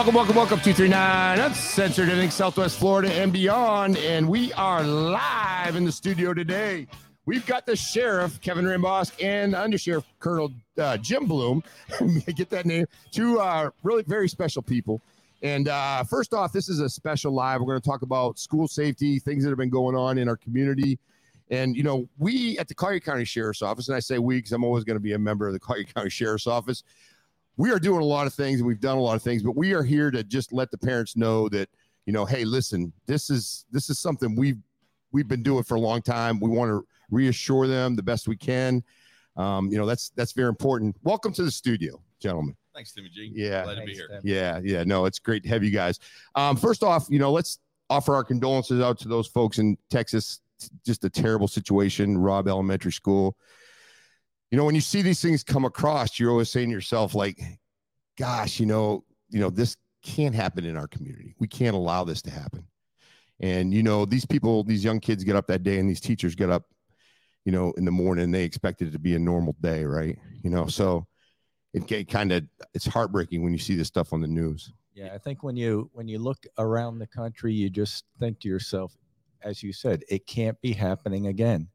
Welcome, welcome, welcome. 239 Uncensored, everything Southwest Florida and beyond. And we are live in the studio today. We've got the sheriff, Kevin Rambosk, and undersheriff, Colonel uh, Jim Bloom. Get that name. Two uh, really very special people. And uh, first off, this is a special live. We're going to talk about school safety, things that have been going on in our community. And, you know, we at the Collier County Sheriff's Office, and I say we because I'm always going to be a member of the Collier County Sheriff's Office, we are doing a lot of things and we've done a lot of things, but we are here to just let the parents know that, you know, hey, listen, this is this is something we've we've been doing for a long time. We want to reassure them the best we can. Um, you know, that's that's very important. Welcome to the studio, gentlemen. Thanks, Timmy G. Yeah. Glad to be here. Yeah, yeah, no, it's great to have you guys. Um, first off, you know, let's offer our condolences out to those folks in Texas. Just a terrible situation, Robb Elementary School. You know, when you see these things come across, you're always saying to yourself, like, gosh, you know, you know, this can't happen in our community. We can't allow this to happen. And you know, these people, these young kids get up that day and these teachers get up, you know, in the morning they expect it to be a normal day, right? You know, so it kind of it's heartbreaking when you see this stuff on the news. Yeah, I think when you when you look around the country, you just think to yourself, as you said, it can't be happening again.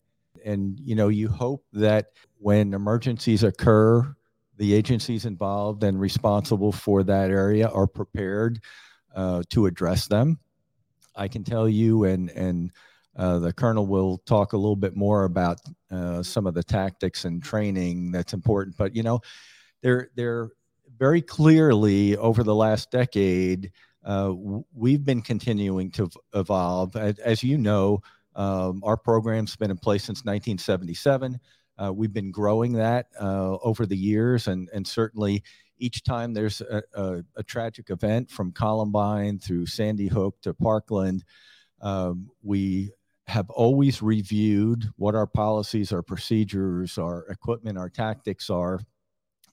And you know, you hope that when emergencies occur, the agencies involved and responsible for that area are prepared uh, to address them. I can tell you, and and uh, the colonel will talk a little bit more about uh, some of the tactics and training that's important. But you know, they're they're very clearly over the last decade. Uh, we've been continuing to evolve. As, as you know, um, our program's been in place since 1977. Uh, we've been growing that uh, over the years, and and certainly each time there's a, a, a, tragic event from Columbine through Sandy Hook to Parkland, um, we have always reviewed what our policies, our procedures, our equipment, our tactics are.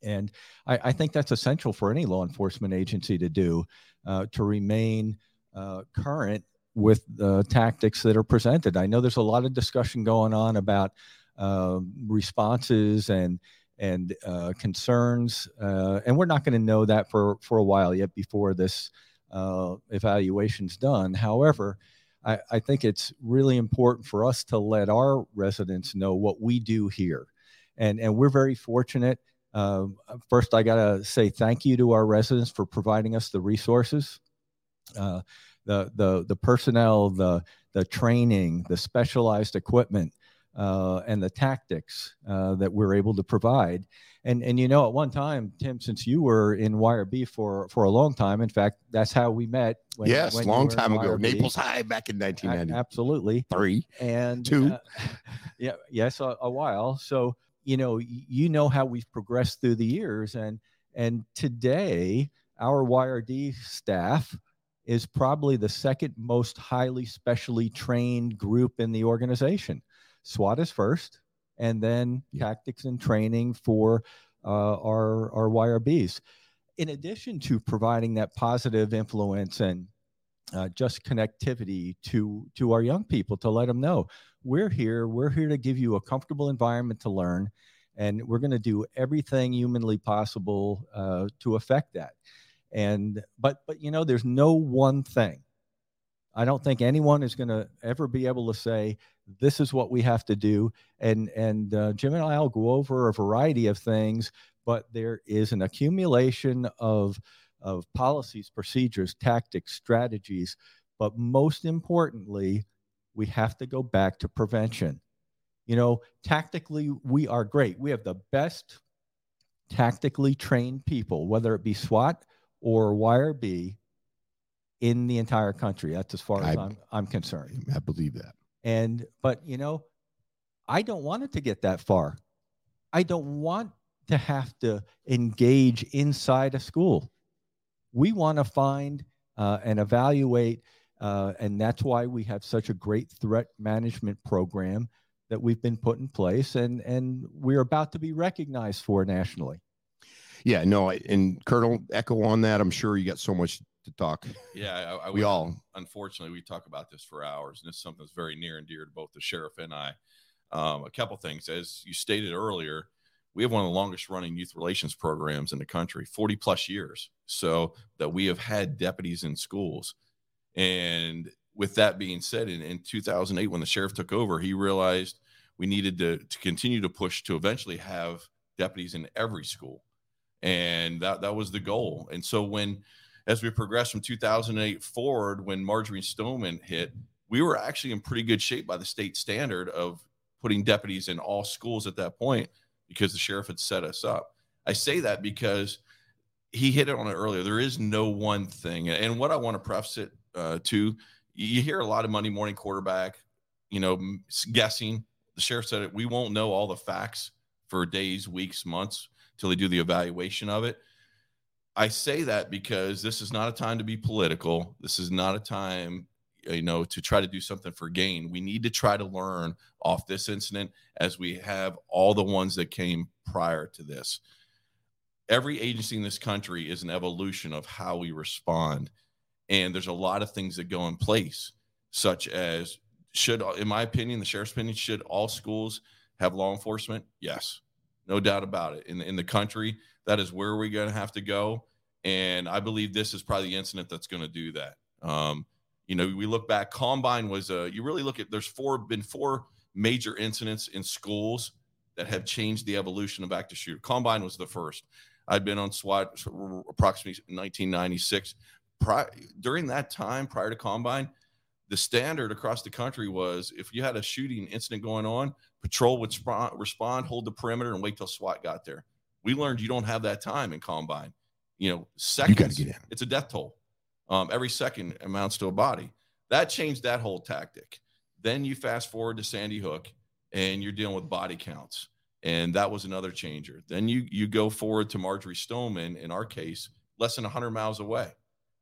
And I, I think that's essential for any law enforcement agency to do uh, to remain uh, current with the tactics that are presented. I know there's a lot of discussion going on about uh, responses and and uh, concerns, uh, and we're not going to know that for for a while yet before this uh, evaluation's done. However, I, I think it's really important for us to let our residents know what we do here, and and we're very fortunate. Uh, first, I got to say thank you to our residents for providing us the resources, uh, the the the personnel, the the training, the specialized equipment uh, and the tactics uh, that we're able to provide. And and you know, at one time, Tim, since you were in YRB for for a long time, in fact, that's how we met. When, yes, when long time ago, Naples High back in 1990. Absolutely, three and two. Uh, yeah, yes, a, a while. So you know, you know how we've progressed through the years, and and today our YRD staff is probably the second most highly specially trained group in the organization. SWAT is first, and then yeah. tactics and training for uh, our our YRBs. In addition to providing that positive influence and uh, just connectivity to to our young people to let them know we're here we're here to give you a comfortable environment to learn and we're going to do everything humanly possible uh, to affect that and but but you know there's no one thing. I don't think anyone is going to ever be able to say this is what we have to do. And and uh, jim and i'll go over a variety of things but there is an accumulation of of policies procedures tactics strategies but most importantly we have to go back to prevention. You know tactically we are great. We have the best tactically trained people whether it be swat or yrb in the entire country that's as far as I, I'm, I'm concerned i believe that and, but, you know, I don't want it to get that far. I don't want to have to engage inside a school. We want to find uh, and evaluate Uh, and that's why we have such a great threat management program that we've been put in place and, and we're about to be recognized for nationally. Yeah, no, and Colonel, echo on that. I'm sure you got so much to talk. Yeah, I, I we all. Unfortunately, we talk about this for hours, and it's something that's very near and dear to both the sheriff and I. Um, a couple things, as you stated earlier, we have one of the longest running youth relations programs in the country, 40 plus years. So that we have had deputies in schools. And with that being said, in, in 2008, when the sheriff took over, he realized we needed to, to continue to push to eventually have deputies in every school. And that, that was the goal. And so when, as we progressed from 2008 forward, when Marjory Stoneman hit, we were actually in pretty good shape by the state standard of putting deputies in all schools at that point because the sheriff had set us up. I say that because he hit it on it earlier. There is no one thing. And what I want to preface it uh, to, you hear a lot of Monday morning quarterback, you know, guessing. The sheriff said it. We won't know all the facts for days, weeks, months till they do the evaluation of it. I say that because this is not a time to be political. This is not a time you know to try to do something for gain. We need to try to learn off this incident as we have all the ones that came prior to this. Every agency in this country is an evolution of how we respond. And there's a lot of things that go in place such as should in my opinion the sheriff's opinion should all schools have law enforcement? Yes no doubt about it in in the country that is where we're going to have to go and i believe this is probably the incident that's going to do that um, you know, we look back, Columbine was a, you really look at, there's four, been four major incidents in schools that have changed the evolution of active shooter. Columbine was the first. I'd been on SWAT approximately 1996. Pri- during that time, prior to Columbine, the standard across the country was if you had a shooting incident going on, patrol would sp- respond, hold the perimeter, and wait till SWAT got there. We learned you don't have that time in Columbine. You know, seconds. You it's a death toll. Um, every second amounts to a body. That changed that whole tactic. Then you fast forward to Sandy Hook, and you're dealing with body counts, and that was another changer. Then you you go forward to Marjory Stoneman, in our case, less than 100 miles away,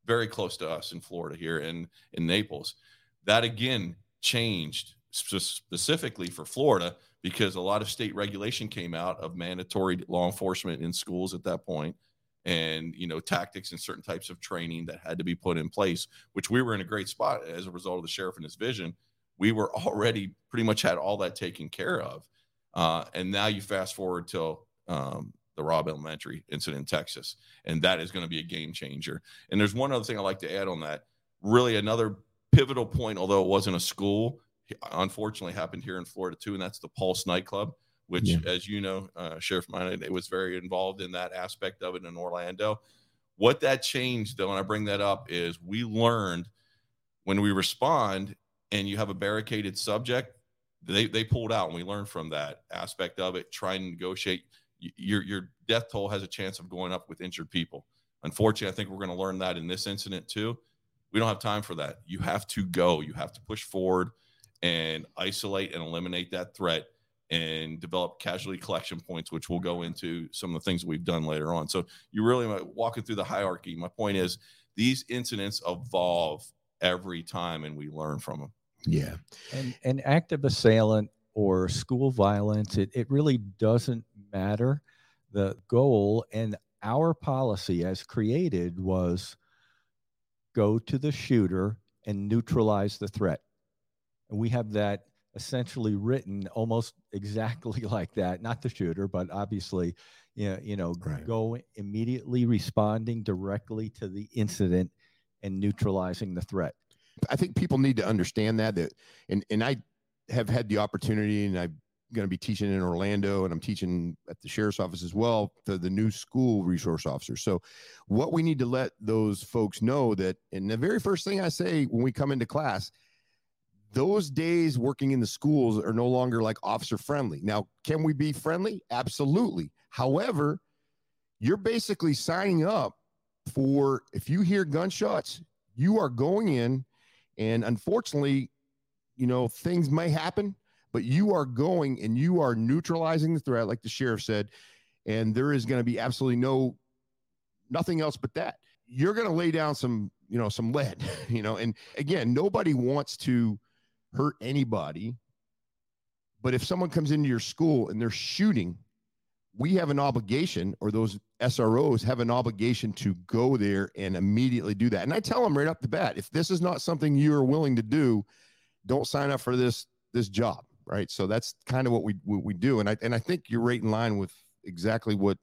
very close to us in Florida here in in Naples. That again changed specifically for Florida because a lot of state regulation came out of mandatory law enforcement in schools at that point and you know tactics and certain types of training that had to be put in place which we were in a great spot as a result of the sheriff and his vision. We were already pretty much had all that taken care of uh, and now you fast forward till um, the Robb elementary incident in texas and that is going to be a game changer. And there's one other thing i'd like to add on that. Really another pivotal point although it wasn't a school unfortunately happened here in florida too and that's the pulse nightclub which, yeah. as you know, uh, Sheriff Mina was very involved in that aspect of it in Orlando. What that changed, though, and I bring that up, is we learned when we respond and you have a barricaded subject, they, they pulled out and we learned from that aspect of it, trying to negotiate. Your, your death toll has a chance of going up with injured people. Unfortunately, I think we're going to learn that in this incident too. We don't have time for that. You have to go, you have to push forward and isolate and eliminate that threat and develop casualty collection points, which we'll go into some of the things we've done later on. So you really uh, walking through the hierarchy. My point is these incidents evolve every time and we learn from them. Yeah. And an active assailant or school violence, it, it really doesn't matter. The goal and our policy as created was go to the shooter and neutralize the threat. And we have that essentially written almost exactly like that not the shooter but obviously you know, you know right. go immediately responding directly to the incident and neutralizing the threat i think people need to understand that that and and i have had the opportunity and i'm going to be teaching in orlando and i'm teaching at the sheriff's office as well to the new school resource officer. so what we need to let those folks know that and the very first thing i say when we come into class those days working in the schools are no longer like officer friendly. Now, can we be friendly? Absolutely. However, you're basically signing up for if you hear gunshots, you are going in, and unfortunately, you know, things may happen, but you are going and you are neutralizing the threat, like the sheriff said, and there is going to be absolutely no nothing else but that. You're going to lay down some you know, some lead, you know, and again, nobody wants to hurt anybody. But if someone comes into your school and they're shooting, we have an obligation, or those SROs have an obligation to go there and immediately do that. And I tell them right up the bat, if this is not something you are willing to do, don't sign up for this this job, right? So that's kind of what we what we do, and I and I think you're right in line with exactly what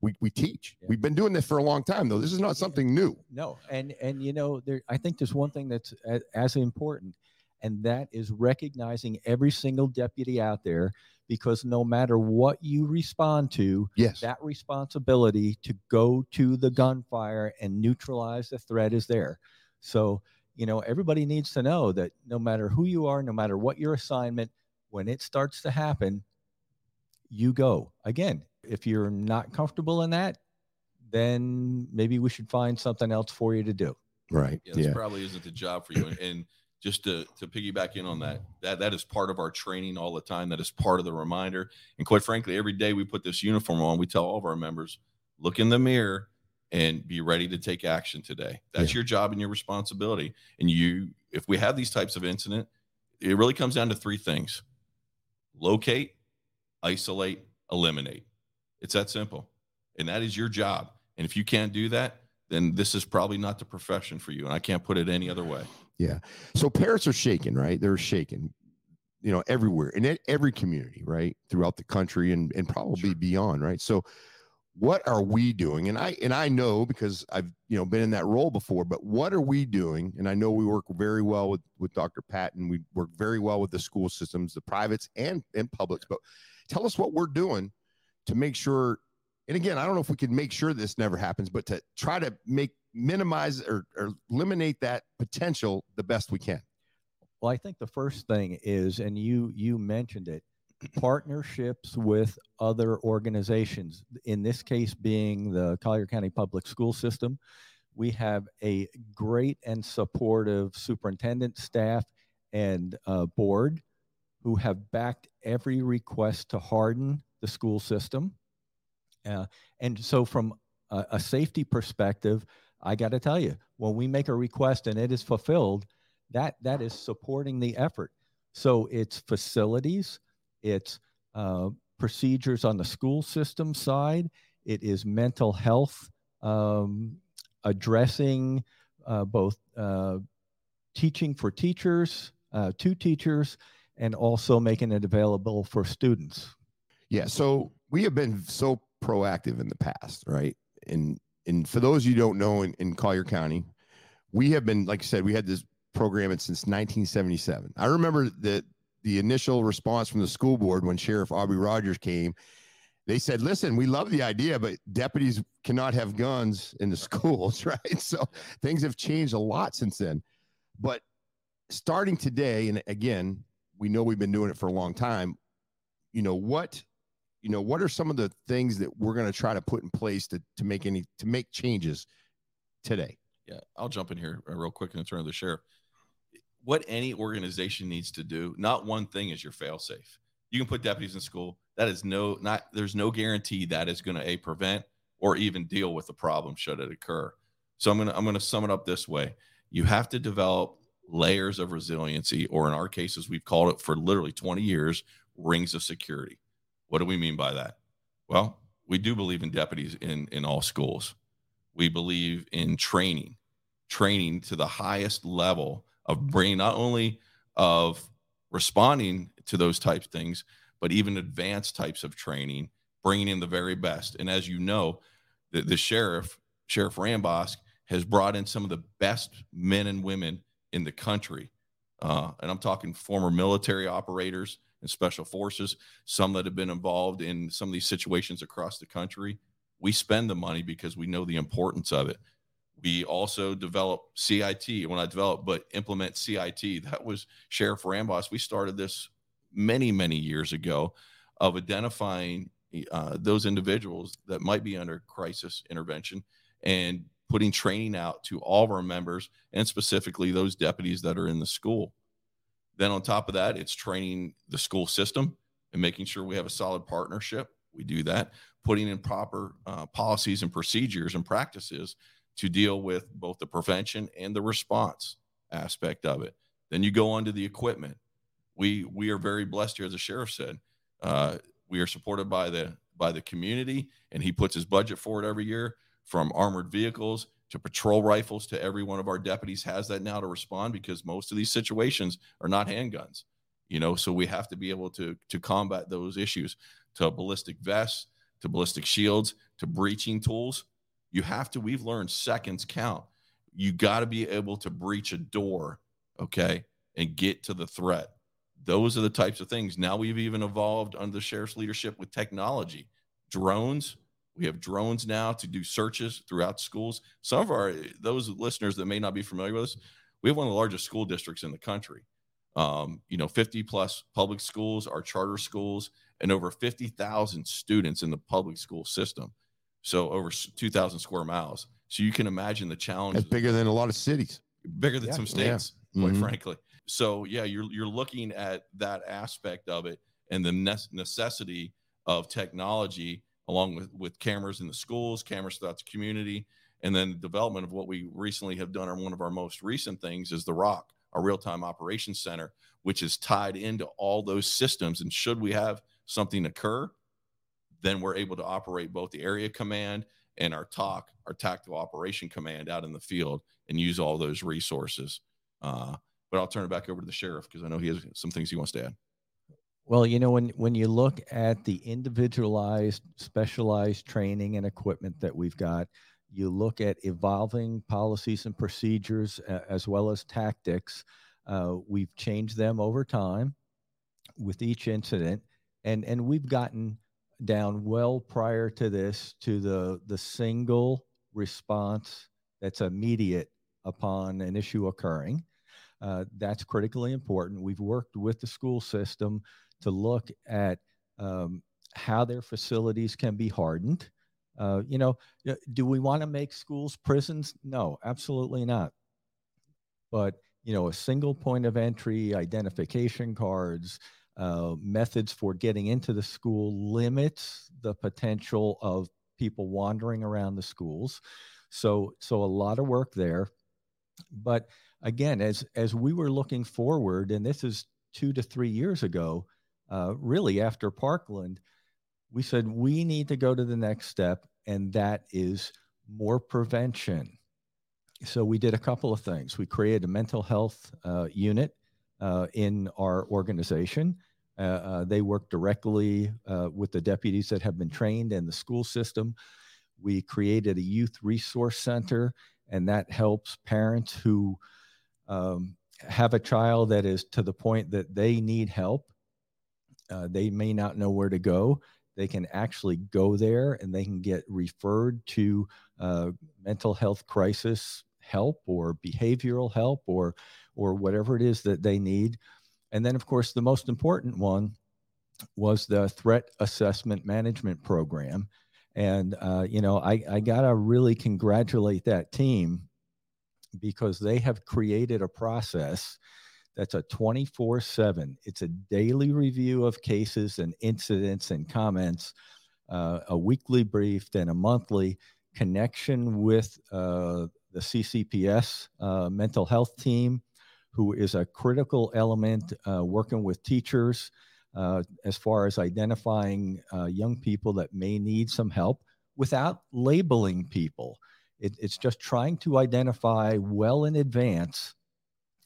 we, we teach. Yeah. We've been doing this for a long time, though. This is not something new. No, and and you know, there I think there's one thing that's as important, and that is recognizing every single deputy out there because no matter what you respond to, yes, that responsibility to go to the gunfire and neutralize the threat is there. So, you know, everybody needs to know that no matter who you are, no matter what your assignment, when it starts to happen, you go. Again, if you're not comfortable in that, then maybe we should find something else for you to do. Right. Yeah, this yeah. probably isn't the job for you. And, and just to, to piggyback in on that, that that is part of our training all the time. That is part of the reminder. And quite frankly, every day we put this uniform on, we tell all of our members, look in the mirror and be ready to take action today. That's yeah. your job and your responsibility. And you, if we have these types of incident, it really comes down to three things: locate, isolate, eliminate. It's that simple. And that is your job. And if you can't do that, then this is probably not the profession for you. And I can't put it any other way. Yeah. So parents are shaking, right? They're shaking, you know, everywhere in every community, right? Throughout the country and, and probably sure. beyond, right? So what are we doing? And I and I know because I've you know been in that role before, but what are we doing? And I know we work very well with with Dr. Patton. We work very well with the school systems, the privates and and publics. But tell us what we're doing to make sure and again, I don't know if we can make sure this never happens, but to try to make minimize or, or eliminate that potential the best we can. Well, I think the first thing is, and you you mentioned it, partnerships with other organizations. In this case, being the Collier County Public School System, we have a great and supportive superintendent, staff, and uh, board who have backed every request to harden the school system. Uh, and so, from a, a safety perspective, I got to tell you, when we make a request and it is fulfilled, that that is supporting the effort. So it's facilities, it's uh, procedures on the school system side, it is mental health, um, addressing uh, both uh, teaching for teachers, uh, to teachers, and also making it available for students. Yeah. So we have been so proactive in the past, right? And and for those you don't know in, in Collier County, we have been, like I said, we had this program since 1977. I remember that the initial response from the school board when Sheriff Aubrey Rogers came, they said, listen, we love the idea, but deputies cannot have guns in the schools, right? So things have changed a lot since then. But starting today, and again, we know we've been doing it for a long time, you know, what you know what are some of the things that we're going to try to put in place to to make any to make changes today yeah i'll jump in here uh, real quick in turn of the sheriff what any organization needs to do not one thing is your fail safe you can put deputies in school. That is no not there's no guarantee that is going to a prevent or even deal with the problem should it occur. So i'm going to i'm going to sum it up this way. You have to develop layers of resiliency or in our cases we've called it for literally 20 years rings of security. What do we mean by that? Well, we do believe in deputies in, in all schools. We believe in training, training to the highest level of brain, not only of responding to those types of things, but even advanced types of training, bringing in the very best. And as you know, the, the sheriff, Sheriff Rambosk, has brought in some of the best men and women in the country. Uh, and I'm talking former military operators, and special forces, some that have been involved in some of these situations across the country. We spend the money because we know the importance of it. We also develop CIT. When I develop, but implement CIT, that was Sheriff Rambosk. We started this many, many years ago of identifying uh, those individuals that might be under crisis intervention and putting training out to all of our members and specifically those deputies that are in the school. Then on top of that, it's training the school system and making sure we have a solid partnership. We do that, putting in proper uh, policies and procedures and practices to deal with both the prevention and the response aspect of it. Then you go on to the equipment. We we are very blessed here, as the sheriff said. Uh, we are supported by the by the community, and he puts his budget for it every year, from armored vehicles to patrol rifles to every one of our deputies has that now to respond because most of these situations are not handguns you know so we have to be able to to combat those issues to ballistic vests to ballistic shields to breaching tools you have to we've learned seconds count. You got to be able to breach a door okay and get to the threat. Those are the types of things. Now we've even evolved under the sheriff's leadership with technology. Drones we have drones now to do searches throughout schools. Some of our those listeners that may not be familiar with us we have one of the largest school districts in the country. Um, you know 50 plus public schools our charter schools and over 50,000 students in the public school system so over 2,000 square miles so you can imagine the challenge That's bigger than a lot of cities. bigger than Yeah. some states quite Mhm. frankly so yeah you're you're looking at that aspect of it and the nes- necessity of technology along with with cameras in the schools cameras throughout the community and then the development of what we recently have done on one of our most recent things is the rock our real-time operations center which is tied into all those systems and should we have something occur then we're able to operate both the area command and our talk our tactical operation command out in the field and use all those resources uh, but i'll turn it back over to the sheriff because i know he has some things he wants to add Well, you know, when when you look at the individualized, specialized training and equipment that we've got, you look at evolving policies and procedures uh, as well as tactics. Uh, we've changed them over time with each incident, and and we've gotten down well prior to this to the the single response that's immediate upon an issue occurring. Uh, that's critically important. We've worked with the school system to look at um, how their facilities can be hardened. Uh, you know, do we want to make schools prisons? No, absolutely not. But you know, a single point of entry, identification cards, uh, methods for getting into the school limits the potential of people wandering around the schools. So, so a lot of work there. But again, as as we were looking forward, and this is two to three years ago, uh, really after Parkland, we said we need to go to the next step, and that is more prevention. So we did a couple of things. We created a mental health uh, unit uh, in our organization. Uh, uh, they work directly uh, with the deputies that have been trained in the school system. We created a youth resource center, and that helps parents who um, have a child that is to the point that they need help. Uh, they may not know where to go. They can actually go there and they can get referred to uh, mental health crisis help or behavioral help or or whatever it is that they need. And then, of course, the most important one was the threat assessment management program. And uh, you know, I, I gotta really congratulate that team because they have created a process that's a 24 7 it's a daily review of cases and incidents and comments uh, a weekly brief then a monthly connection with uh, the ccps uh, mental health team who is a critical element uh, working with teachers uh, as far as identifying uh, young people that may need some help without labeling people. It, it's just trying to identify well in advance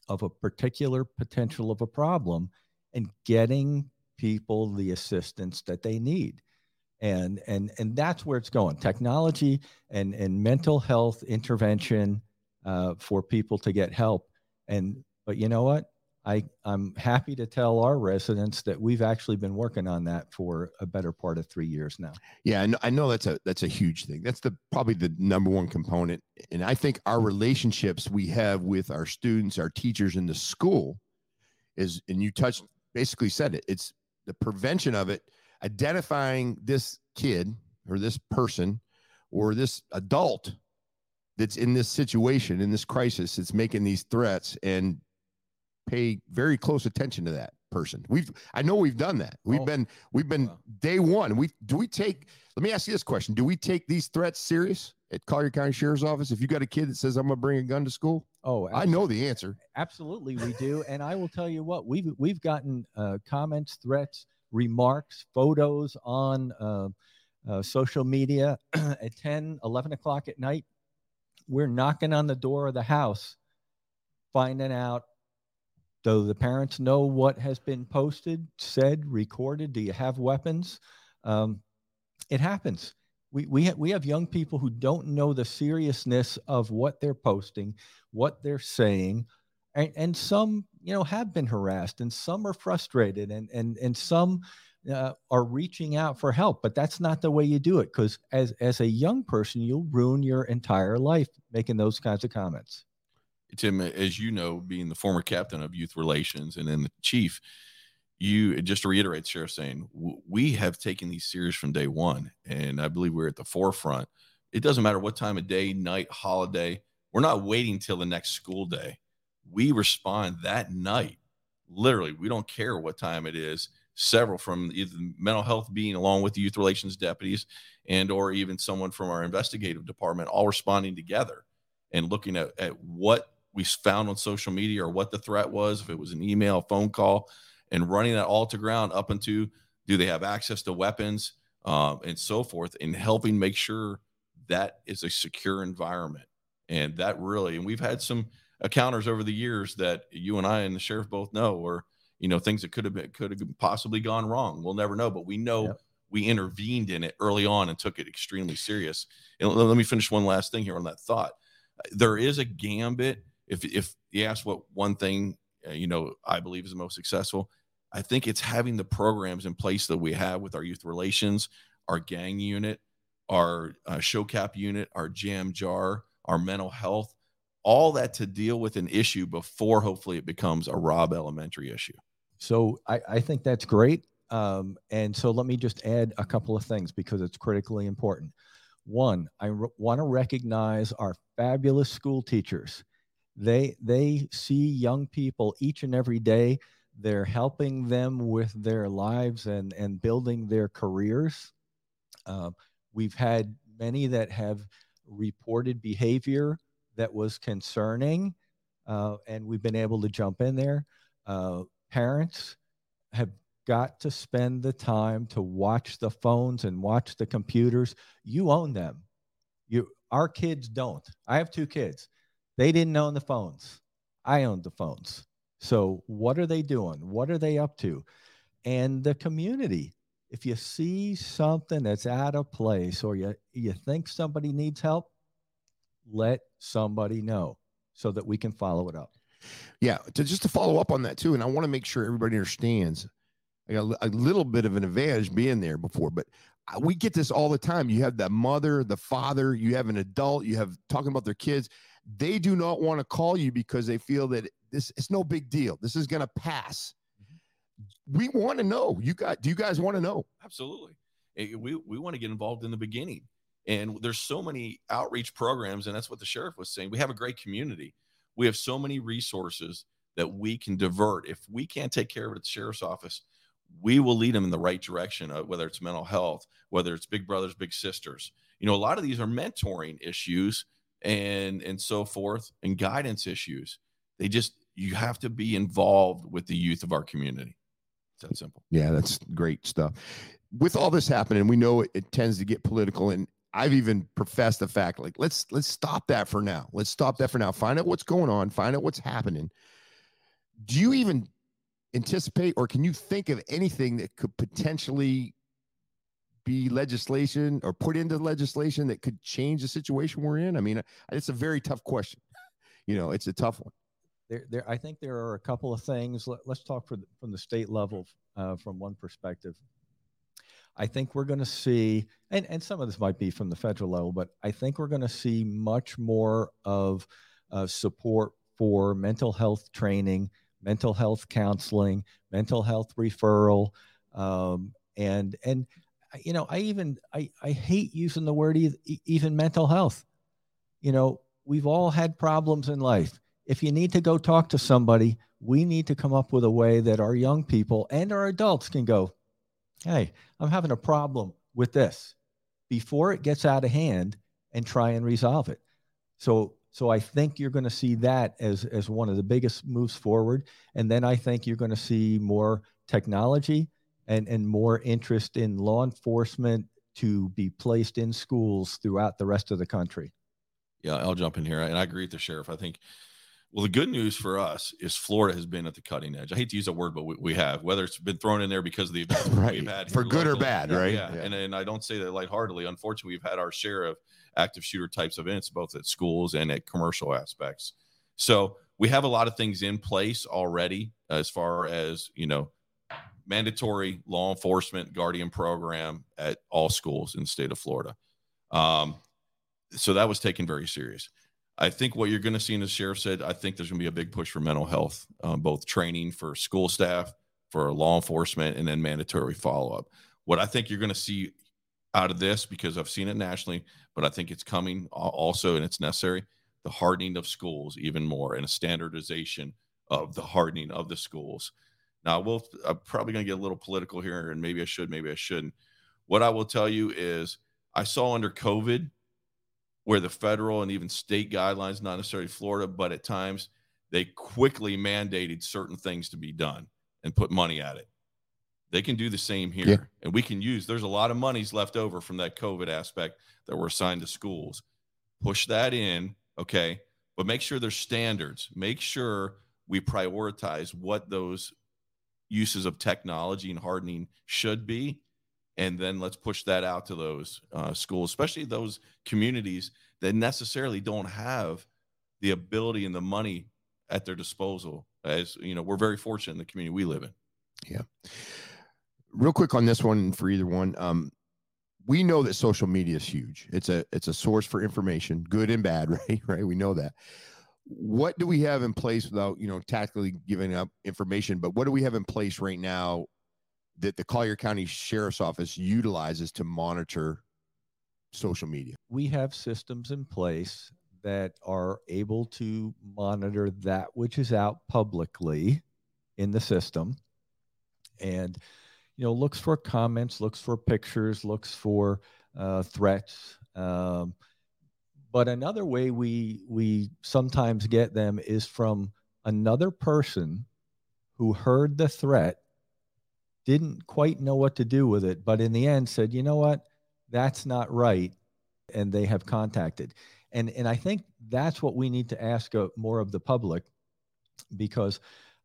of a particular potential of a problem and getting people the assistance that they need. And and and that's where it's going. Technology and and mental health intervention uh, for people to get help. And but you know what i i'm happy to tell our residents that we've actually been working on that for a better part of three years now Yeah, I know, I know that's a that's a huge thing. That's the probably the number one component, and I think our relationships we have with our students, our teachers in the school, is and you touched basically said it. It's the prevention of it, identifying this kid or this person or this adult that's in this situation in this crisis that's making these threats and pay very close attention to that person. We've I know we've done that. We've Oh. been we've been Wow. day one. We do we take let me ask you this question. Do we take these threats serious at Collier County Sheriff's Office? If you got a kid that says I'm gonna bring a gun to school, Oh, I know the answer. Absolutely, we do. and I will tell you what we've we've gotten uh, comments, threats, remarks, photos on uh, uh, social media at 10, 11 o'clock at night. We're knocking on the door of the house, finding out. Do the parents know what has been posted, said, recorded? Do you have weapons? Um, it happens. We we ha- we have young people who don't know the seriousness of what they're posting, what they're saying, and, and some you know have been harassed, and some are frustrated, and and and some uh, are reaching out for help. But that's not the way you do it, because as as a young person, you'll ruin your entire life making those kinds of comments. Tim, as you know, being the former captain of youth relations and then the chief, you just to reiterate, Sheriff saying we have taken these serious from day one, and I believe we're at the forefront. It doesn't matter what time of day, night, holiday. We're not waiting till the next school day. We respond that night. Literally, we don't care what time it is. Several from either mental health being along with the youth relations deputies and or even someone from our investigative department all responding together and looking at, at what we found on social media or what the threat was, if it was an email, phone call, and running that all to ground up into do they have access to weapons um, and so forth, and helping make sure that is a secure environment. And that really, and we've had some encounters over the years that you and I and the sheriff both know, or you know things that could have been could have possibly gone wrong. We'll never know, but we know Yep. we intervened in it early on and took it extremely serious. And let let me finish one last thing here on that thought. There is a gambit. If if you ask what one thing uh, you know I believe is the most successful, I think it's having the programs in place that we have with our youth relations, our gang unit, our uh, show cap unit, our jam jar, our mental health, all that to deal with an issue before hopefully it becomes a Robb Elementary issue. So I, I think that's great. Um, and so let me just add a couple of things because it's critically important. One, I r- want to recognize our fabulous school teachers. They they see young people each and every day. They're helping them with their lives and and building their careers. Um, we've had many that have reported behavior that was concerning, uh, and we've been able to jump in there. Uh, parents have got to spend the time to watch the phones and watch the computers. You own them. You our kids don't. I have two kids. They didn't own the phones. I owned the phones. So what are they doing? What are they up to? And the community. If you see something that's out of place or you you think somebody needs help, let somebody know so that we can follow it up. Yeah, to just to follow up on that too, and I want to make sure everybody understands. I got a little bit of an advantage being there before, but we get this all the time. You have the mother, the father, you have an adult, you have talking about their kids. They do not want to call you because they feel that this it's no big deal. This is going to pass. We want to know. You got? Do you guys want to know? Absolutely. We, we want to get involved in the beginning. And there's so many outreach programs, and that's what the sheriff was saying. We have a great community. We have so many resources that we can divert. If we can't take care of it at the sheriff's office, we will lead them in the right direction, uh, whether it's mental health, whether it's big brothers, big sisters. You know, a lot of these are mentoring issues and and so forth and guidance issues. They just you have to be involved with the youth of our community. It's that simple. Yeah, that's great stuff. With all this happening, we know it, it tends to get political, and I've even professed the fact like let's let's stop that for now. Let's stop that for now. Find out what's going on. Find out what's happening. Do you even anticipate, or can you think of anything that could potentially be legislation or put into legislation that could change the situation we're in? I mean, it's a very tough question. You know, it's a tough one. there, there I think there are a couple of things. Let, us talk the, from the state level uh, from one perspective. I think we're going to see, and, and some of this might be from the federal level, but I think we're going to see much more of uh, support for mental health training, mental health counseling, mental health referral, um, and and you know I even I I hate using the word e- even mental health. You know we've all had problems in life if you need to go talk to somebody, we need to come up with a way that our young people and our adults can go, hey, I'm having a problem with this before it gets out of hand and try and resolve it. So so I think you're going to see that as as one of the biggest moves forward and then I think you're going to see more technology and and more interest in law enforcement to be placed in schools throughout the rest of the country. Yeah, I'll jump in here and I agree with the sheriff. I think well, the good news for us is Florida has been at the cutting edge. I hate to use a word, but we, we have, whether it's been thrown in there because of the events right. we've had for good or bad, right? Yeah. yeah. And, and I don't say that lightheartedly. Unfortunately, we've had our share of active shooter types of events, both at schools and at commercial aspects. So we have a lot of things in place already as far as, you know, mandatory law enforcement guardian program at all schools in the state of Florida. Um, so that was taken very serious. I think what you're going to see, and the sheriff said, I think there's going to be a big push for mental health, um, both training for school staff, for law enforcement, and then mandatory follow up. What I think you're going to see out of this, because I've seen it nationally, but I think it's coming also and it's necessary the hardening of schools even more and a standardization of the hardening of the schools. Now, we'll, I'm probably going to get a little political here, and maybe I should, maybe I shouldn't. What I will tell you is, I saw under COVID where the federal and even state guidelines, not necessarily Florida, but at times they quickly mandated certain things to be done and put money at it. They can do the same here. Yeah. And we can use, there's a lot of monies left over from that COVID aspect that were assigned to schools. Push that in, okay? But make sure there's standards. Make sure we prioritize what those uses of technology and hardening should be and then let's push that out to those uh, schools, especially those communities that necessarily don't have the ability and the money at their disposal. As you know, we're very fortunate in the community we live in. Yeah. Real quick on this one for either one. Um, we know that social media is huge. It's a it's a source for information, good and bad, right? Right. We know that. What do we have in place without you know tactically giving up information? But what do we have in place right now that the Collier County Sheriff's Office utilizes to monitor social media? We have systems in place that are able to monitor that which is out publicly in the system and you know looks for comments looks for pictures looks for uh, threats um, but another way we we sometimes get them is from another person who heard the threat didn't quite know what to do with it, but in the end said, you know what, that's not right. And they have contacted. And, and I think that's what we need to ask uh, more of the public because,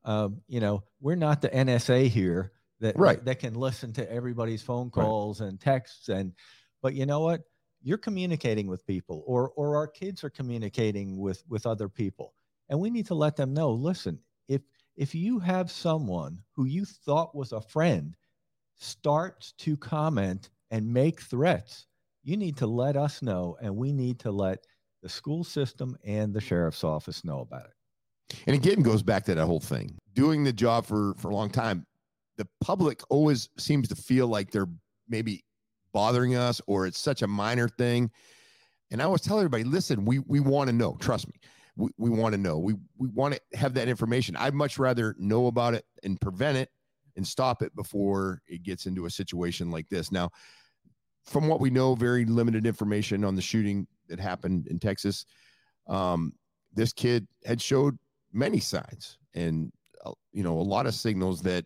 um, you know, we're not the NSA here that, right. that, that can listen to everybody's phone calls right. and texts. And, but you know what? You're communicating with people or, or our kids are communicating with, with other people. And we need to let them know, listen, if, if you have someone who you thought was a friend starts to comment and make threats, you need to let us know, and we need to let the school system and the sheriff's office know about it. And again, goes back to that whole thing. Doing the job for for a long time, the public always seems to feel like they're maybe bothering us, or it's such a minor thing. And I always tell everybody, listen, we we want to know. Trust me we, we want to know. We we want to have that information. I'd much rather know about it and prevent it and stop it before it gets into a situation like this. Now, from what we know, very limited information on the shooting that happened in Texas. Um, this kid had showed many signs and uh, you know a lot of signals that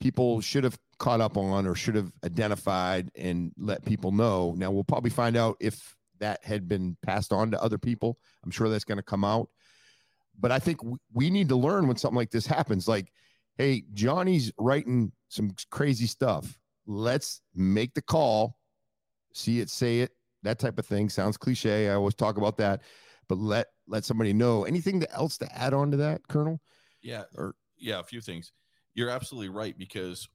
people should have caught up on or should have identified and let people know. Now we'll probably find out if that had been passed on to other people. I'm sure that's going to come out. But I think we need to learn when something like this happens. Like, hey, Johnny's writing some crazy stuff. Let's make the call, see it, say it, that type of thing. Sounds cliche. I always talk about that, but let let somebody know. Anything else to add on to that, Colonel? Yeah, or yeah, a few things. You're absolutely right because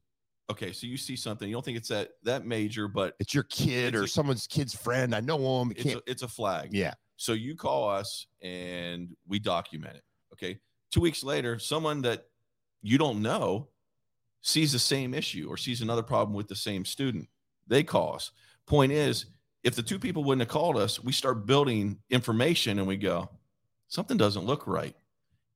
okay, so you see something, you don't think it's that that major, but it's your kid it's or a, someone's kid's friend. I know him. It's a, it's a flag. Yeah. So you call us and we document it. Okay. Two weeks later, someone that you don't know sees the same issue or sees another problem with the same student. They call us. Point is, if the two people wouldn't have called us, we start building information and we go, something doesn't look right.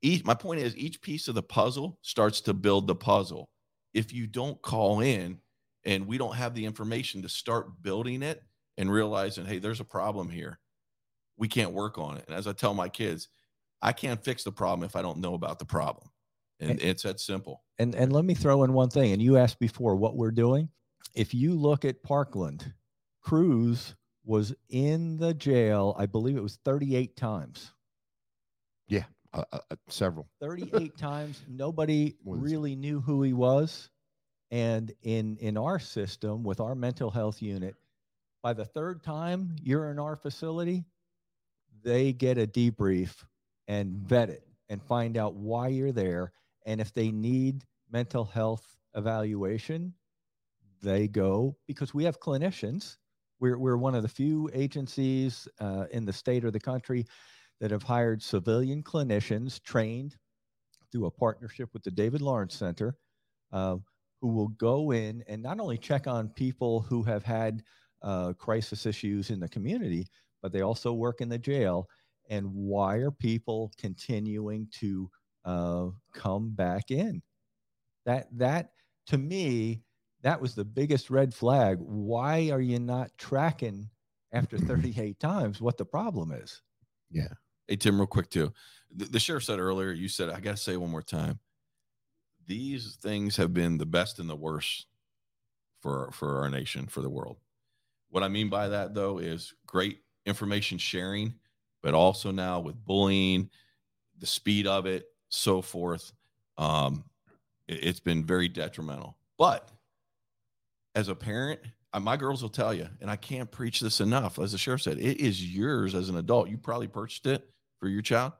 each my point is each piece of the puzzle starts to build the puzzle. If you don't call in and we don't have the information to start building it and realizing, hey, there's a problem here. We can't work on it. And as I tell my kids, I can't fix the problem if I don't know about the problem. And it's that simple. And and let me throw in one thing. And you asked before what we're doing. If you look at Parkland, Cruz was in the jail, I believe it was 38 times. Uh, uh, uh, several. 38 times. Nobody really knew who he was. And in in our system with our mental health unit, by the third time you're in our facility, they get a debrief and vet it and find out why you're there. And if they need mental health evaluation, they go because we have clinicians. We're, we're one of the few agencies uh, in the state or the country that have hired civilian clinicians trained through a partnership with the David Lawrence Center, uh, who will go in and not only check on people who have had uh, crisis issues in the community, but they also work in the jail. And why are people continuing to uh, come back in? That that to me, that was the biggest red flag. Why are you not tracking after 38 times what the problem is? Yeah. Hey, Tim, real quick, too. The, the sheriff said earlier, you said, I got to say one more time. These things have been the best and the worst for, for our nation, for the world. What I mean by that, though, is great information sharing, but also now with bullying, the speed of it, so forth. Um, it, it's been very detrimental. But as a parent, my girls will tell you, and I can't preach this enough. As the sheriff said, it is yours as an adult. You probably purchased it for your child.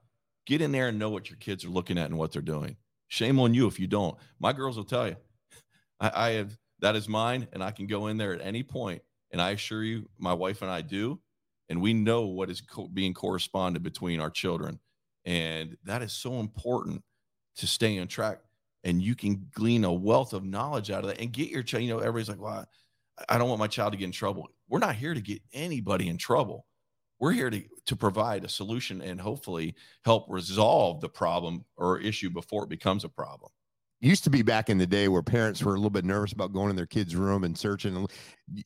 Get in there and know what your kids are looking at and what they're doing. Shame on you if you don't. My girls will tell you, I, I have that is mine, and I can go in there at any point. And I assure you, my wife and I do, and we know what is co- being corresponded between our children, and that is so important to stay on track. And you can glean a wealth of knowledge out of that and get your child. You know, everybody's like, "Well, I don't want my child to get in trouble." We're not here to get anybody in trouble. We're here to to provide a solution and hopefully help resolve the problem or issue before it becomes a problem. used to be back in the day where parents were a little bit nervous about going in their kid's room and searching.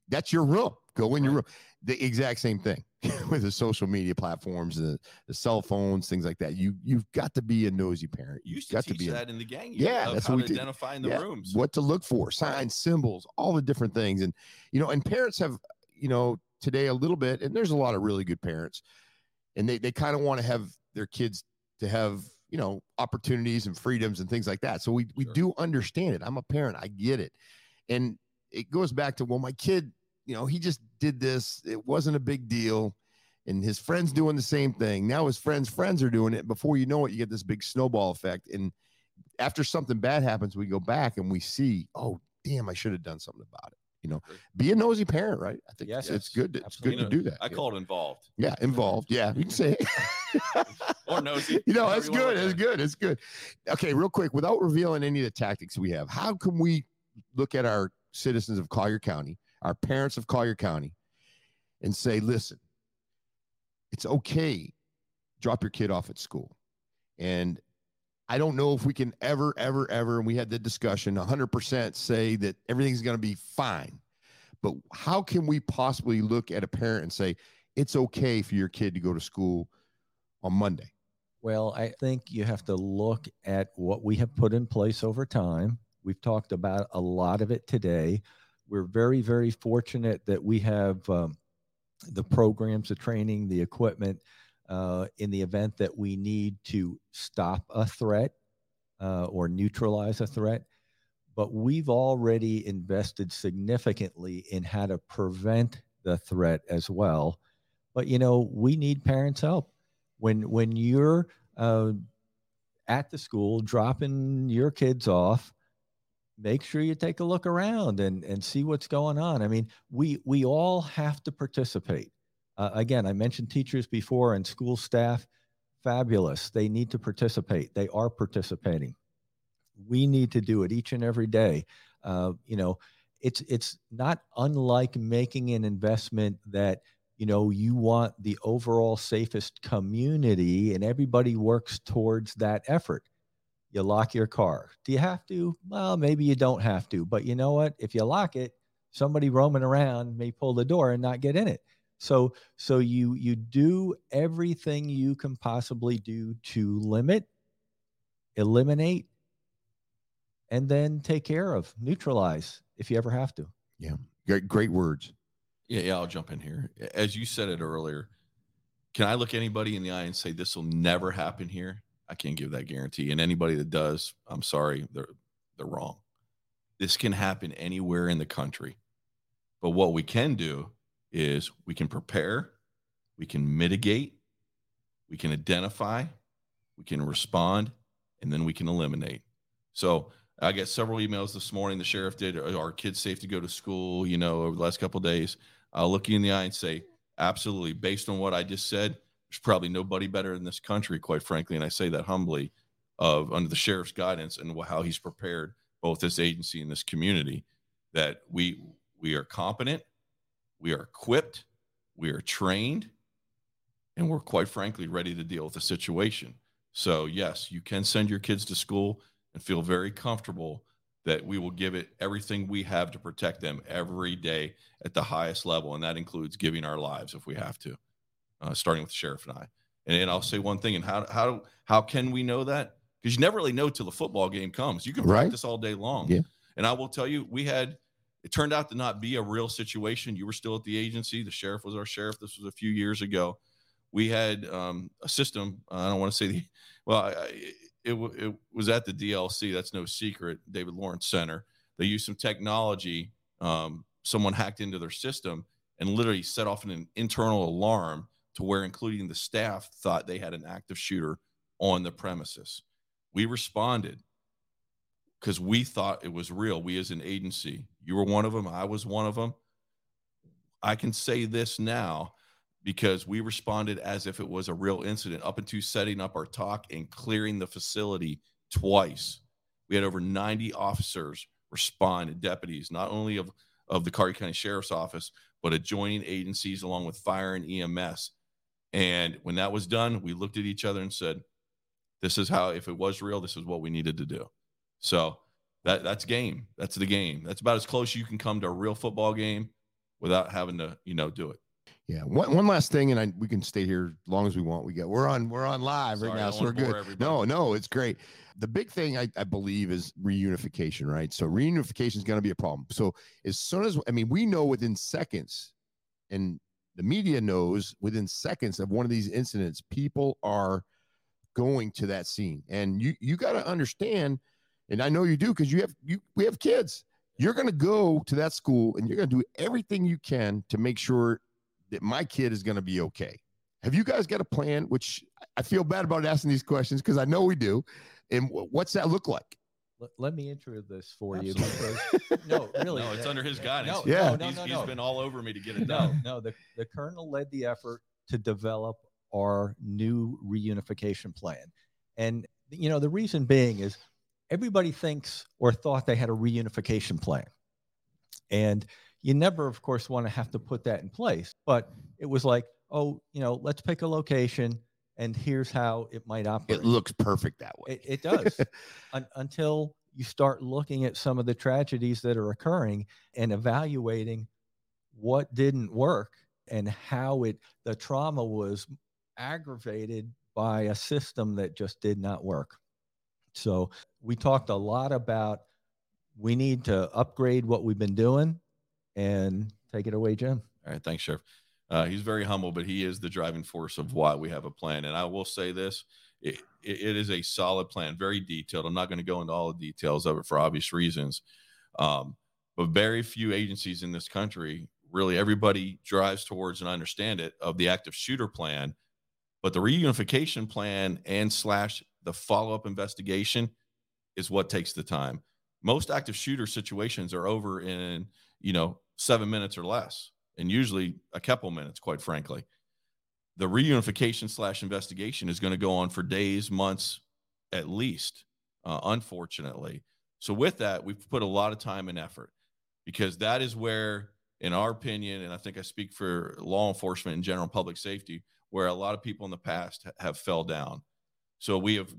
That's your room. Go in your room. The exact same thing with the social media platforms, the, the cell phones, things like that. You you've got to be a nosy parent. You You've to got to be a- that in the gang. Yeah, that's how what we identify in the yeah, rooms. what to look for, signs, symbols, all the different things. And, you know, and parents have, you know, today a little bit, and there's a lot of really good parents, and they, they kind of want to have their kids to have, you know, opportunities and freedoms and things like that. So we, we Sure. do understand it. I'm a parent, I get it. And it goes back to, well, my kid, you know, he just did this, it wasn't a big deal. And his friends doing the same thing. Now his friends' friends are doing it. Before you know it, you get this big snowball effect. And after something bad happens, we go back and we see, oh, damn, I should have done something about it. You know, be a nosy parent, right? I think Yes, it's good. It's good to do that. I yeah. call it involved yeah, involved. Yeah, you can say it. or nosy. you know, it's good. It's good. It's good. Okay, real quick, without revealing any of the tactics we have, how can we look at our citizens of Collier County, our parents of Collier County, and say, listen, it's okay, drop your kid off at school. And I don't know if we can ever, ever, ever, and we had the discussion 100% say that everything's going to be fine. But how can we possibly look at a parent and say, it's okay for your kid to go to school on Monday? Well, I think you have to look at what we have put in place over time. We've talked about a lot of it today. We're very, very fortunate that we have um, the programs, the training, the equipment uh, in the event that we need to stop a threat uh, or neutralize a threat. But we've already invested significantly in how to prevent the threat as well. But you know, we need parents' help when when you're uh, at the school dropping your kids off make sure you take a look around and and see what's going on i mean we we all have to participate uh, again i mentioned teachers before and school staff. Fabulous. They need to participate. They are participating. We need to do it each and every day. Uh, you know it's it's not unlike making an investment that you know you want the overall safest community and everybody works towards that effort. You lock your car. Do you have to? Well maybe you don't have to but you know what? If you lock it somebody roaming around may pull the door and not get in it so so you you do everything you can possibly do to limit eliminate and then take care of neutralize if you ever have to Yeah. Great, great words. Yeah, yeah, I'll jump in here. As you said it earlier, can I look anybody in the eye and say this will never happen here? I can't give that guarantee. And anybody that does, I'm sorry, they're they're wrong. This can happen anywhere in the country. But what we can do is we can prepare, we can mitigate, we can identify, we can respond, and then we can eliminate. So I got several emails this morning. The sheriff did. Are our kids safe to go to school? You know, over the last couple days, I'll look you in the eye and say, absolutely. Based on what I just said, there's probably nobody better in this country, quite frankly, and I say that humbly, of under the sheriff's guidance and how he's prepared both this agency and this community. That we we are competent, we are equipped, we are trained, and we're quite frankly ready to deal with the situation. So yes, you can send your kids to school and feel very comfortable that we will give it everything we have to protect them every day at the highest level. And that includes giving our lives if we have to, uh, starting with the sheriff and I. And, and I'll say one thing, and how, how, how can we know that? Because you never really know till the football game comes. You can Right. practice all day long. Yeah. And I will tell you, we had, it turned out to not be a real situation. You were still at the agency. The sheriff was our sheriff. This was a few years ago. We had um, a system. I don't want to say the, well, I, I- it, it was at the DLC. That's no secret. David Lawrence Center. They used some technology. Um, someone hacked into their system and literally set off an internal alarm to where, including the staff, thought they had an active shooter on the premises. We responded because we thought it was real. We, as an agency, you were one of them. I was one of them. I can say this now because we responded as if it was a real incident up into setting up our talk and clearing the facility twice. We had over 90 officers respond deputies, not only of, of the Collier County Sheriff's Office, but adjoining agencies along with fire and EMS. And when that was done, we looked at each other and said, This is how, if it was real, this is what we needed to do. So that that's game. That's the game. That's about as close you can come to a real football game without having to, you know, do it. Yeah. One, one last thing, and I, we can stay here as long as we want. We got we're on we're on live Sorry, right now, so we're good. everybody. No, no, it's great. The big thing I, I believe is reunification, right? So reunification is going to be a problem. So as soon as I mean, we know within seconds, and the media knows within seconds of one of these incidents, people are going to that scene, and you you got to understand, and I know you do because you have you we have kids. You're going to go to that school and you're going to do everything you can to make sure that my kid is going to be okay. Have you guys got a plan? Which I feel bad about asking these questions because I know we do. And wh- what's that look like? let, let me intro this for you Absolutely. because no really No, it's under his guidance. no, Yeah. no, no, he's, no, he's no. been all over me to get it no, done. no. The, the colonel led the effort to develop our new reunification plan. And, you know, the reason being is everybody thinks or thought they had a reunification plan. And you never, of course, want to have to put that in place. But it was like, oh, you know, let's pick a location and here's how it might operate. It looks perfect that way. It, it does un, until you start looking at some of the tragedies that are occurring and evaluating what didn't work and how it the trauma was aggravated by a system that just did not work. So we talked a lot about we need to upgrade what we've been doing and take it away, Jim. All right, thanks, Sheriff. Uh, he's very humble, but he is the driving force of why we have a plan. And I will say this: it, it, is a solid plan, very detailed. I'm not going to go into all the details of it for obvious reasons, um, but very few agencies in this country, really, everybody drives towards and understand it of the active shooter plan, but the reunification plan and slash the follow up investigation is what takes the time. Most active shooter situations are over in you know seven minutes or less and usually a couple minutes, quite frankly. The reunification slash investigation is going to go on for days, months, at least, uh, unfortunately. So, with that, we've put a lot of time and effort because that is where in our opinion, and I think I speak for law enforcement and general public safety, where a lot of people in the past have fell down. So we have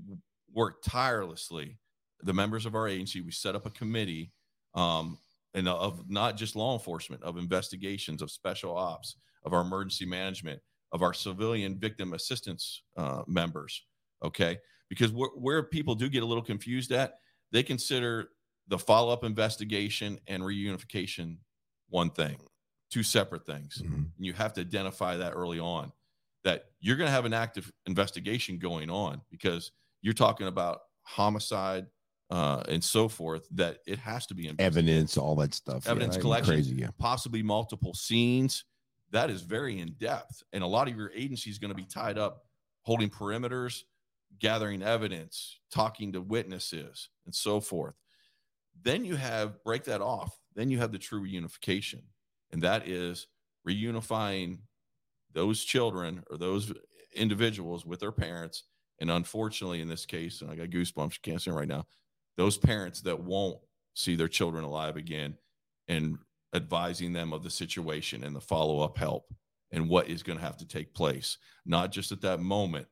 worked tirelessly. The members of our agency, we set up a committee um, and of not just law enforcement, of investigations, of special ops, of our emergency management, of our civilian victim assistance uh, members. Okay, because where, where people do get a little confused at, they consider the follow up investigation and reunification one thing, two separate things. Mm-hmm. And you have to identify that early on that you're going to have an active investigation going on because you're talking about homicide uh, and so forth that it has to be evidence, all that stuff. Evidence yeah, collection, crazy, yeah. possibly multiple scenes. That is very in depth, and a lot of your agency is going to be tied up holding perimeters, gathering evidence, talking to witnesses, and so forth. Then you have break that off. Then you have the true reunification, and that is reunifying those children or those individuals with their parents. And unfortunately, in this case, and I got goosebumps, can't say right now, those parents that won't see their children alive again and advising them of the situation and the follow up help and what is going to have to take place, not just at that moment,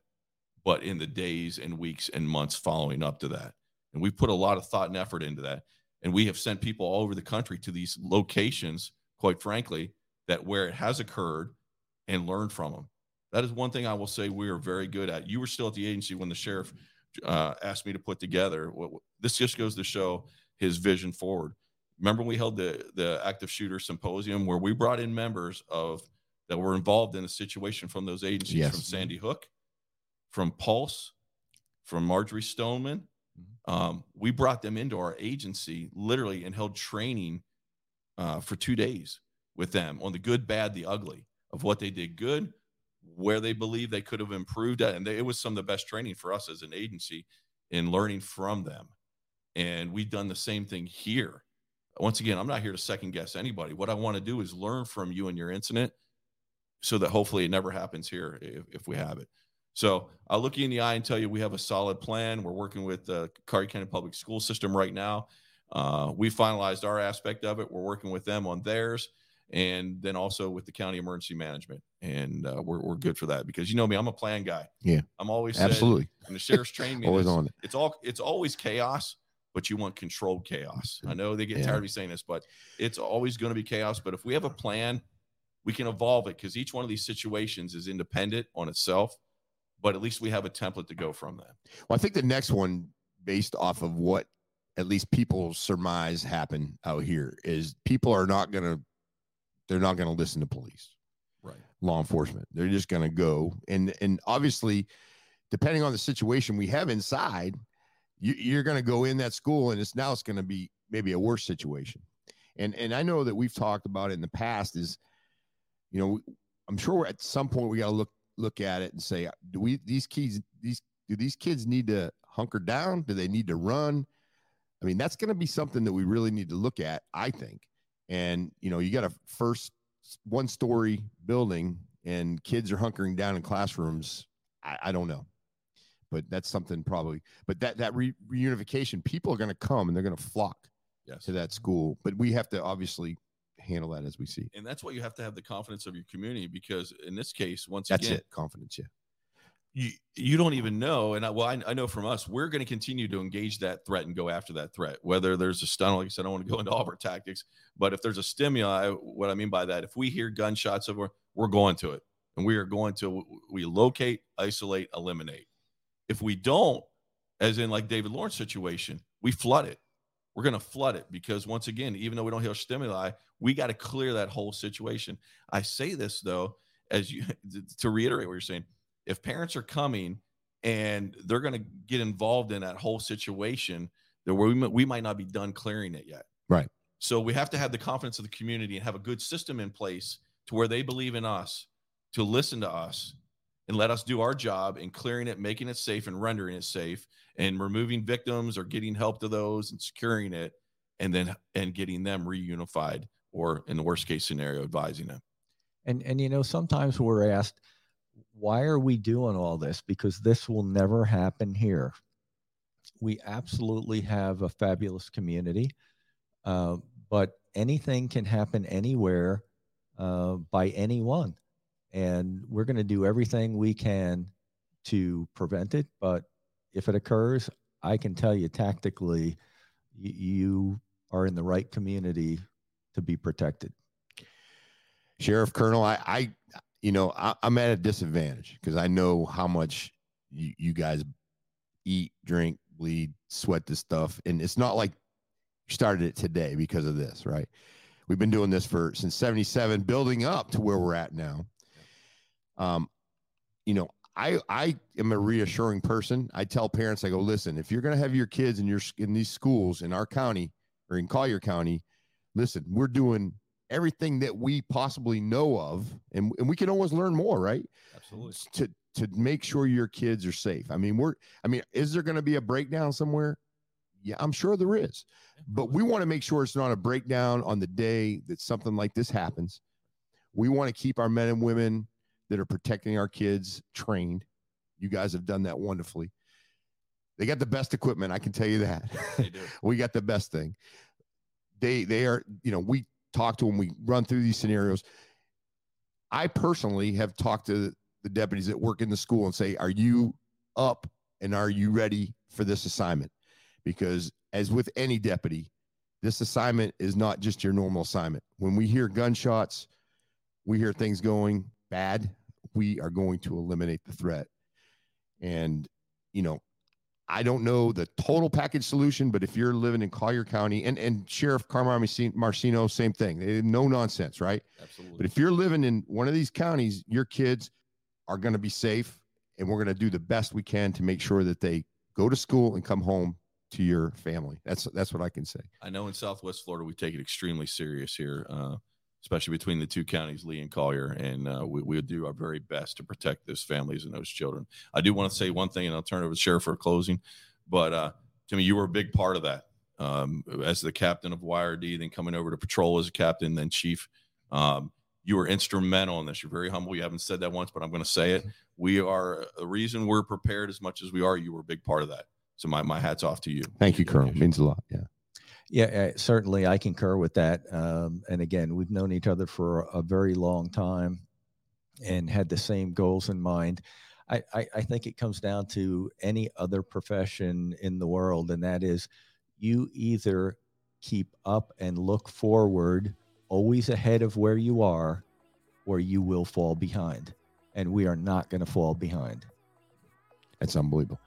but in the days and weeks and months following up to that. And we put a lot of thought and effort into that. And we have sent people all over the country to these locations, quite frankly, that where it has occurred and learn from them. That is one thing I will say we are very good at. You were still at the agency when the sheriff uh, asked me to put together. What, this just goes to show his vision forward. Remember, we held the the active shooter symposium where we brought in members of that were involved in a situation from those agencies, yes. from Sandy Hook, from Pulse, from Marjory Stoneman. Mm-hmm. Um, we brought them into our agency literally and held training uh, for two days with them on the good, bad, the ugly of what they did good, where they believe they could have improved at. And they, it was some of the best training for us as an agency in learning from them. And we've done the same thing here. Once again, I'm not here to second guess anybody. What I want to do is learn from you and your incident so that hopefully it never happens here if, if we have it. So I'll look you in the eye and tell you we have a solid plan. We're working with the Collier County Public School System right now. Uh, we finalized our aspect of it. We're working with them on theirs and then also with the county emergency management. And uh, we're, we're good for that because you know me, I'm a plan guy. Yeah. I'm always absolutely. Said, and the sheriff's trained me. always on it. It's all, it's always chaos, but you want controlled chaos. I know they get yeah. tired of me saying this, but it's always going to be chaos. But if we have a plan, we can evolve it because each one of these situations is independent on itself, but at least we have a template to go from that. Well, I think the next one, based off of what at least people surmise happen out here, is people are not going to they're not going to listen to police. Right. Law enforcement. They're just going to go. And and obviously depending on the situation we have inside you, you're going to go in that school and it's now it's going to be maybe a worse situation. And and i know that we've talked about it in the past is you know i'm sure at some point we got to look look at it and say do we these kids these do these kids need to hunker down? Do they need to run? I mean that's going to be something that we really need to look at i think and you know you got a first one story building and kids are hunkering down in classrooms. I, I don't know. But that's something probably but that that re- reunification people are going to come and they're going to flock yes. to that school. But we have to obviously handle that as we see. And that's why you have to have the confidence of your community because in this case once that's again it confidence yeah you you don't even know and I, well I, I know from us we're going to continue to engage that threat and go after that threat whether there's a stun like i said i don't want to go into all of our tactics but if there's a stimuli what i mean by that if we hear gunshots over we're going to it and we are going to we locate isolate eliminate. If we don't as in like david lawrence situation we flood it. We're going to flood it because once again even though we don't hear stimuli we got to clear that whole situation. I say this though as you to reiterate what you're saying if parents are coming and they're going to get involved in that whole situation that we, we might not be done clearing it yet. Right. So we have to have the confidence of the community and have a good system in place to where they believe in us to listen to us and let us do our job in clearing it making it safe and rendering it safe and removing victims or getting help to those and securing it and then and getting them reunified or in the worst case scenario advising them. And and you know sometimes we're asked why are we doing all this? Because this will never happen here. We absolutely have a fabulous community, uh, but anything can happen anywhere uh, by anyone. And we're going to do everything we can to prevent it. But if it occurs, I can tell you tactically, y- you are in the right community to be protected. Sheriff Colonel, I, I you know, I, am at a disadvantage because I know how much you, you guys eat, drink, bleed, sweat this stuff. And it's not like you started it today because of this, right? We've been doing this for since 77, building up to where we're at now. Um, you know, I I am a reassuring person. I tell parents, I go, listen, if you're gonna have your kids in your in these schools in our county or in Collier County, listen, we're doing everything that we possibly know of, and, and we can always learn more, right? Absolutely. To to make sure your kids are safe. I mean, we're I mean, is there gonna be a breakdown somewhere? Yeah, I'm sure there is. But we want to make sure it's not a breakdown on the day that something like this happens. We want to keep our men and women that are protecting our kids trained. You guys have done that wonderfully. They got the best equipment, I can tell you that. They do. we got the best thing. They they are, you know, we talk to them, we run through these scenarios. I personally have talked to the deputies that work in the school and say, "Are you up and are you ready for this assignment?" Because as with any deputy, this assignment is not just your normal assignment. When we hear gunshots, we hear things going bad, we are going to eliminate the threat. And, you know, I don't know the total package solution, but if you're living in Collier County and, and Sheriff Carmine Marceno, same thing. They no nonsense, right? Absolutely. But if you're living in one of these counties, your kids are going to be safe, and we're going to do the best we can to make sure that they go to school and come home to your family. That's that's what I can say. I know in Southwest Florida we take it extremely serious here, uh, especially between the two counties, Lee and Collier, and uh, we we do our very best to protect those families and those children. I do want to say one thing, and I'll turn it over to Sheriff for closing. But uh, Timmy, you were a big part of that um, as the captain of YRB, then coming over to patrol as a captain, then chief. Um, you were instrumental in this. You're very humble. You haven't said that once, but I'm going to say it. We are the reason we're prepared as much as we are. You were a big part of that. So my, my hat's off to you. Thank you, Colonel. Means a lot. Yeah. Yeah, uh, certainly I concur with that. Um, and again, we've known each other for a very long time and had the same goals in mind. I, I, I think it comes down to any other profession in the world, and that is you either keep up and look forward, always ahead of where you are, or you will fall behind. And we are not going to fall behind. That's unbelievable.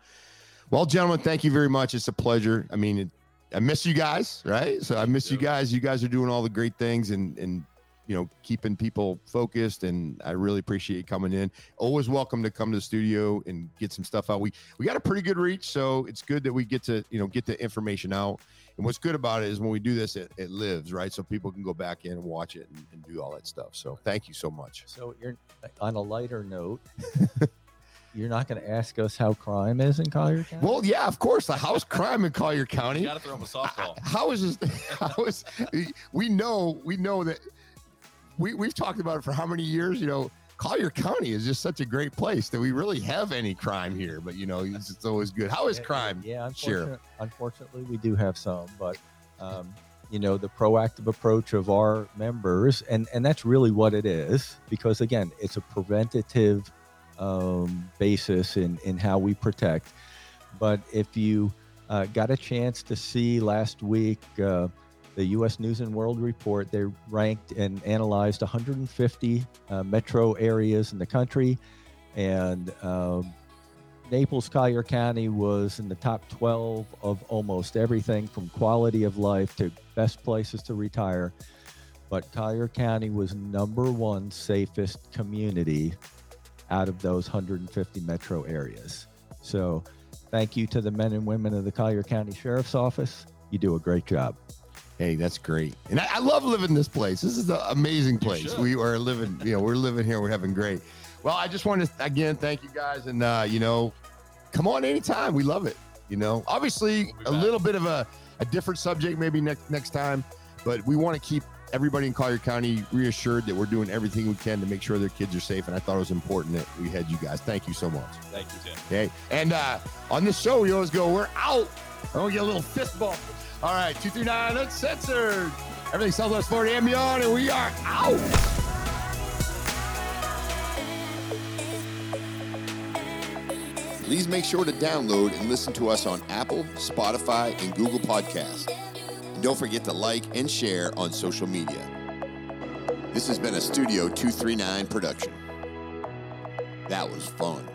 Well, gentlemen, thank you very much. It's a pleasure. I mean, it, I miss you guys, right? So I miss you guys. You guys are doing all the great things and and you know keeping people focused and I really appreciate you coming in. Always welcome to come to the studio and get some stuff out. We we got a pretty good reach, so it's good that we get to you know get the information out. And what's good about it is when we do this, it, it lives, right? So people can go back in and watch it and, and do all that stuff. So thank you so much. So you're on a lighter note. you're not going to ask us how crime is in Collier County? Well, yeah, of course. The house crime in Collier County. You got to throw him a softball. How is this? How is we know we know that we we've talked about it for how many years? You know, Collier County is just such a great place that we really have any crime here. But you know, it's, it's always good. How is crime? Yeah, unfortunately, sure. unfortunately, we do have some, but. Um, you know the proactive approach of our members and and that's really what it is because again it's a preventative um, basis in, in how we protect. But if you uh, got a chance to see last week uh, the U.S. News and World Report, they ranked and analyzed 150 uh, metro areas in the country, and um, Naples Collier County was in the top 12 of almost everything from quality of life to best places to retire. But Collier County was number one safest community out of those 150 metro areas. So, thank you to the men and women of the Collier County Sheriff's Office. You do a great job. Hey, that's great. And I, I love living in this place. This is an amazing place. We are living, you know, we're living here. We're having great. Well, I just want to, again, thank you guys. And, uh, you know, come on anytime. We love it. You know, obviously we'll a little bit of a, a different subject maybe next, next time, but we want to keep everybody in Collier County reassured that we're doing everything we can to make sure their kids are safe. And I thought it was important that we had you guys. Thank you so much. Thank you, Tim. Okay. And uh, on this show, we always go, we're out. I want to get a little fist bump. All right, 239 Uncensored. Everything Southwest Florida and beyond, and we are out. Please make sure to download and listen to us on Apple, Spotify, and Google Podcasts. Don't forget to like and share on social media. This has been a Studio 239 production. That was fun.